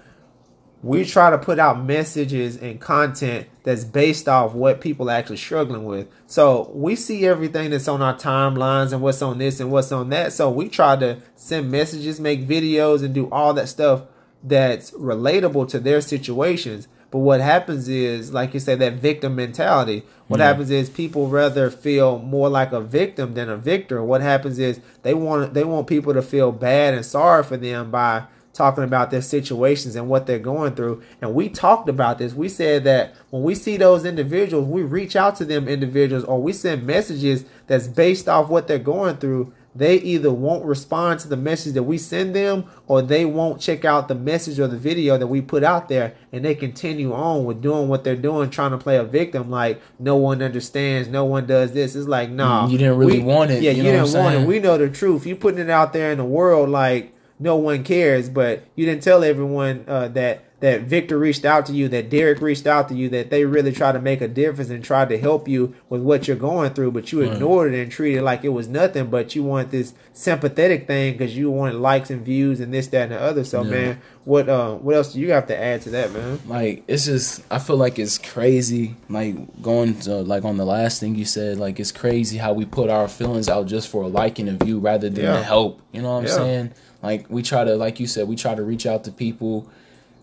we try to put out messages and content that's based off what people are actually struggling with. So we see everything that's on our timelines and what's on this and what's on that. So we try to send messages, make videos, and do all that stuff that's relatable to their situations. But what happens is, like you said, that victim mentality. What yeah. happens is people rather feel more like a victim than a victor. What happens is they want they want people to feel bad and sorry for them by talking about their situations and what they're going through. And we talked about this. We said that when we see those individuals, we reach out to them individuals or we send messages that's based off what they're going through. They either won't respond to the message that we send them or they won't check out the message or the video that we put out there and they continue on with doing what they're doing trying to play a victim like no one understands no one does this. It's like nah, you didn't really we, want it yeah you, you didn't want it. we know the truth. You putting it out there in the world like no one cares but you didn't tell everyone uh, that that Victor reached out to you, that Derek reached out to you, that they really tried to make a difference and tried to help you with what you're going through, but you ignored it and treated it like it was nothing. But you want this sympathetic thing because you want likes and views and this, that, and the other. So, yeah. man, what uh, what else do you have to add to that, man? Like, it's just I feel like it's crazy. Like going to like on the last thing you said, like it's crazy how we put our feelings out just for a like and a view rather than yeah. help. You know what I'm yeah. saying? Like we try to, like you said, we try to reach out to people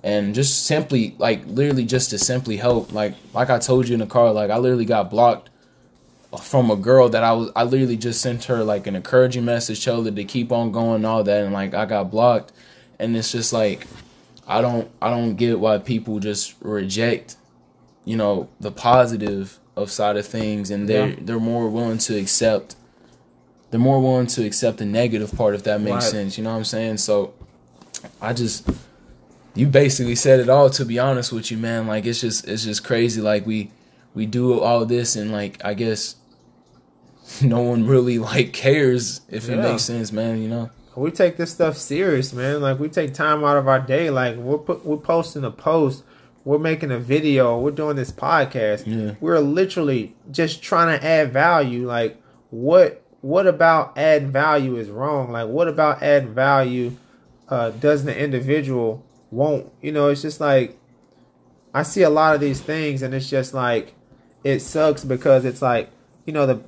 and just simply like literally just to simply help like like i told you in the car like i literally got blocked from a girl that i was i literally just sent her like an encouraging message told her to keep on going and all that and like i got blocked and it's just like i don't i don't get why people just reject you know the positive of side of things and they're yeah. they're more willing to accept they're more willing to accept the negative part if that makes right. sense you know what i'm saying? So i just you basically said it all to be honest with you man. Like it's just it's just crazy. Like we we do all this and like i guess no one really like cares if yeah. it makes sense man you know? We take this stuff serious man. Like we take time out of our day. Like we're put, we're posting a post. We're making a video. We're doing this podcast. Yeah. we're literally just trying to add value. Like what what about adding value is wrong like what about adding value uh, does the individual won't. You know, it's just like I see a lot of these things, and it's just like it sucks because it's like you know the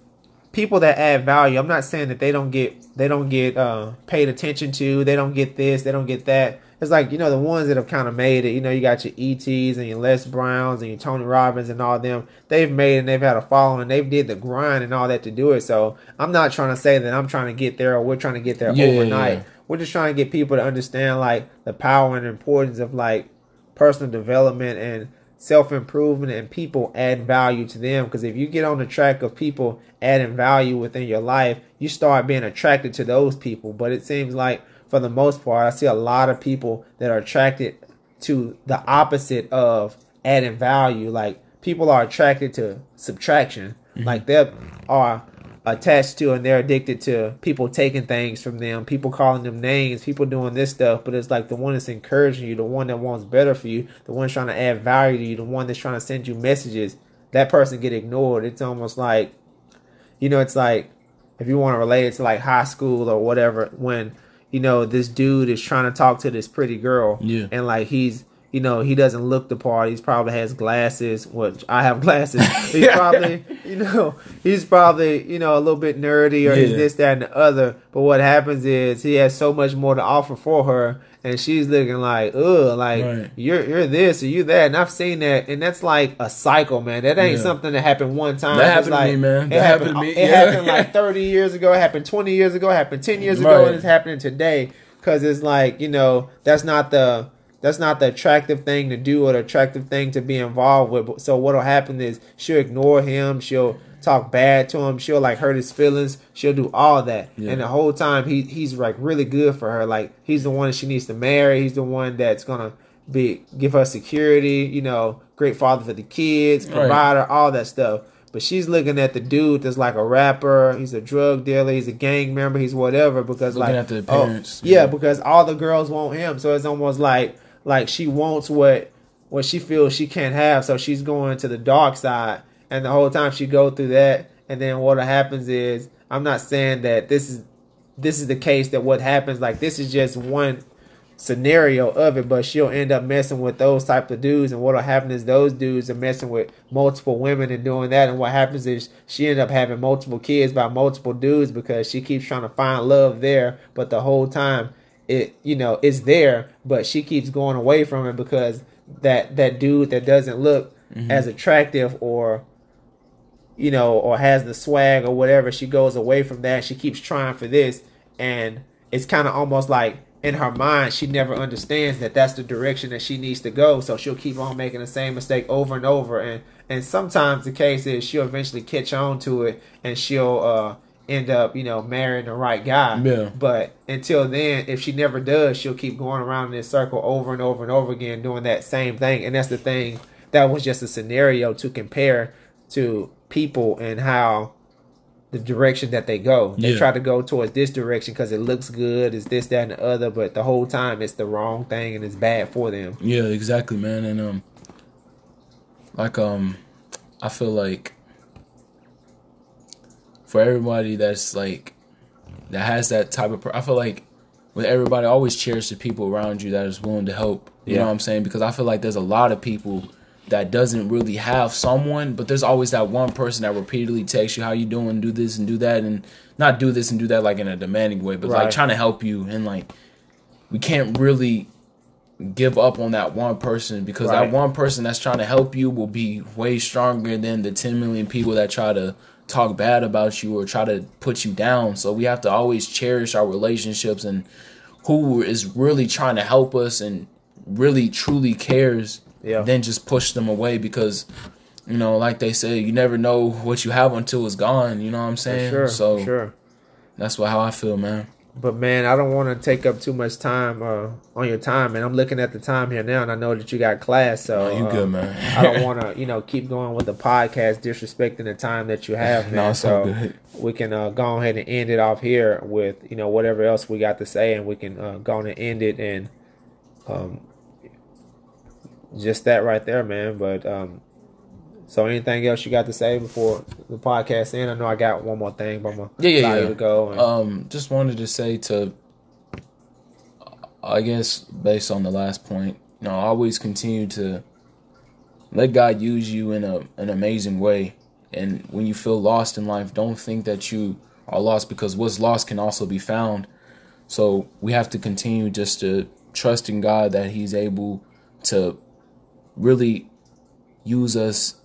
people that add value. I'm not saying that they don't get they don't get uh, paid attention to. They don't get this. They don't get that. It's like you know the ones that have kind of made it. You know, you got your ETs and your Les Browns and your Tony Robbins and all them. They've made it and they've had a following. They've did the grind and all that to do it. So I'm not trying to say that I'm trying to get there or we're trying to get there yeah, overnight. Yeah, yeah we're just trying to get people to understand like the power and importance of like personal development and self improvement and people add value to them. Because if you get on the track of people adding value within your life, you start being attracted to those people. But it seems like for the most part, I see a lot of people that are attracted to the opposite of adding value. Like people are attracted to subtraction. Mm-hmm. Like they are attached to and they're addicted to people taking things from them, people calling them names, people doing this stuff. But it's like the one that's encouraging you, the one that wants better for you, the one trying to add value to you, the one that's trying to send you messages. That person get ignored. It's almost like, you know, it's like if you want to relate it to like high school or whatever, when you know this dude is trying to talk to this pretty girl, yeah, and like he's you know, he doesn't look the part. He's probably has glasses, which I have glasses. He's probably, you know, he's probably, you know, a little bit nerdy or yeah. he's this, that, and the other. But what happens is he has so much more to offer for her, and she's looking like, ugh, like right. you're you're this or you that. And I've seen that, and that's like a cycle, man. That ain't yeah. something that happened one time. That happened like, to me, man. That it happened, happened to me. It happened like 30 years ago. It happened 20 years ago. It happened 10 years right. ago, and it's happening today. Because it's like you know, that's not the that's not the attractive thing to do or the attractive thing to be involved with. So what'll happen is she'll ignore him, she'll talk bad to him, she'll like hurt his feelings, she'll do all that. Yeah. And the whole time he he's like really good for her. Like he's the one she needs to marry, he's the one that's gonna be give her security, you know, great father for the kids, provider, right. all that stuff. But she's looking at the dude that's like a rapper. He's a drug dealer. He's a gang member. He's whatever because looking like at the oh, appearance. Oh, yeah, yeah, because all the girls want him. So it's almost like like she wants what what she feels she can't have, so she's going to the dark side. And the whole time she go through that, and then what happens is, I'm not saying that this is this is the case that what happens. Like this is just one scenario of it, but she'll end up messing with those type of dudes, and what'll happen is those dudes are messing with multiple women and doing that, and what happens is she end up having multiple kids by multiple dudes because she keeps trying to find love there, but the whole time it you know it's there, but she keeps going away from it because that that dude that doesn't look mm-hmm. as attractive or you know or has the swag or whatever she goes away from that she keeps trying for this and it's kind of almost like in her mind, she never understands that that's the direction that she needs to go. So she'll keep on making the same mistake over and over. And and sometimes the case is she'll eventually catch on to it, and she'll uh, end up, you know, marrying the right guy. Yeah. But until then, if she never does, she'll keep going around in this circle over and over and over again, doing that same thing. And that's the thing. That was just a scenario to compare to people and how the direction that they go. They yeah. try to go towards this direction because it looks good, it's this, that, and the other, but the whole time it's the wrong thing and it's bad for them. Yeah, exactly, man. And um, like um, I feel like for everybody that's like that has that type of, I feel like with everybody always cherish the people around you that is willing to help. You yeah. know what I'm saying? Because I feel like there's a lot of people that doesn't really have someone, but there's always that one person that repeatedly texts you how you doing, do this and do that, and not do this and do that like in a demanding way, but right. like trying to help you. And like we can't really give up on that one person because right. that one person that's trying to help you will be way stronger than the 10 million people that try to talk bad about you or try to put you down. So we have to always cherish our relationships and who is really trying to help us and really truly cares yeah. then just push them away because you know, like they say, you never know what you have until it's gone. You know what I'm saying? For sure. So sure. That's what how I feel, man. But man, I don't want to take up too much time uh, on your time, and I'm looking at the time here now, and I know that you got class, so you uh, good, man. I don't want to, you know, keep going with the podcast, disrespecting the time that you have, man. no, so good. we can uh, go ahead and end it off here with, you know, whatever else we got to say, and we can uh, go on and end it, and um, just that right there, man. But um, so anything else you got to say before the podcast end? I know I got one more thing, but I'm gonna yeah, yeah, yeah. to go. And... Um, just wanted to say to, I guess based on the last point, you know, always continue to let God use you in a an amazing way. And when you feel lost in life, don't think that you are lost because what's lost can also be found. So we have to continue just to trust in God that He's able to really use us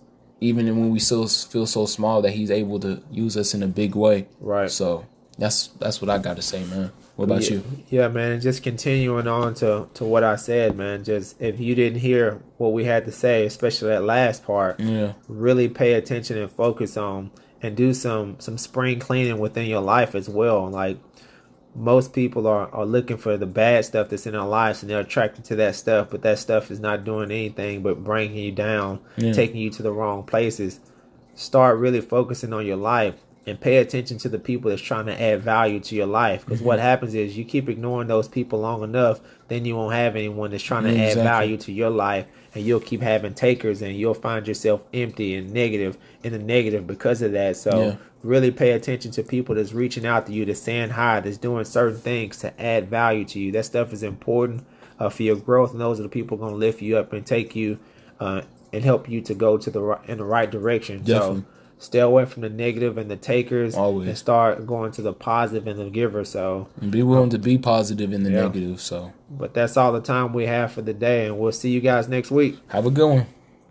even when we still feel so small that he's able to use us in a big way. Right. So that's that's what I got to say, man. What about yeah, you? Yeah, man. Just continuing on to to what I said, man. Just if you didn't hear what we had to say, especially that last part, yeah, really pay attention and focus on and do some some spring cleaning within your life as well. Like most people are, are looking for the bad stuff that's in our lives and they're attracted to that stuff, but that stuff is not doing anything but bringing you down, yeah. taking you to the wrong places. Start really focusing on your life and pay attention to the people that's trying to add value to your life. Because mm-hmm. what happens is you keep ignoring those people long enough, then you won't have anyone that's trying to exactly. add value to your life, and you'll keep having takers, and you'll find yourself empty and negative in the negative because of that. So yeah. really pay attention to people that's reaching out to you, that's saying hi, that's doing certain things to add value to you. That stuff is important uh, for your growth, and those are the people going to lift you up and take you uh, and help you to go to the right, in the right direction. Definitely. So stay away from the negative and the takers Always. and start going to the positive and the giver so and be willing um, to be positive in the yeah. negative so but that's all the time we have for the day and we'll see you guys next week have a good one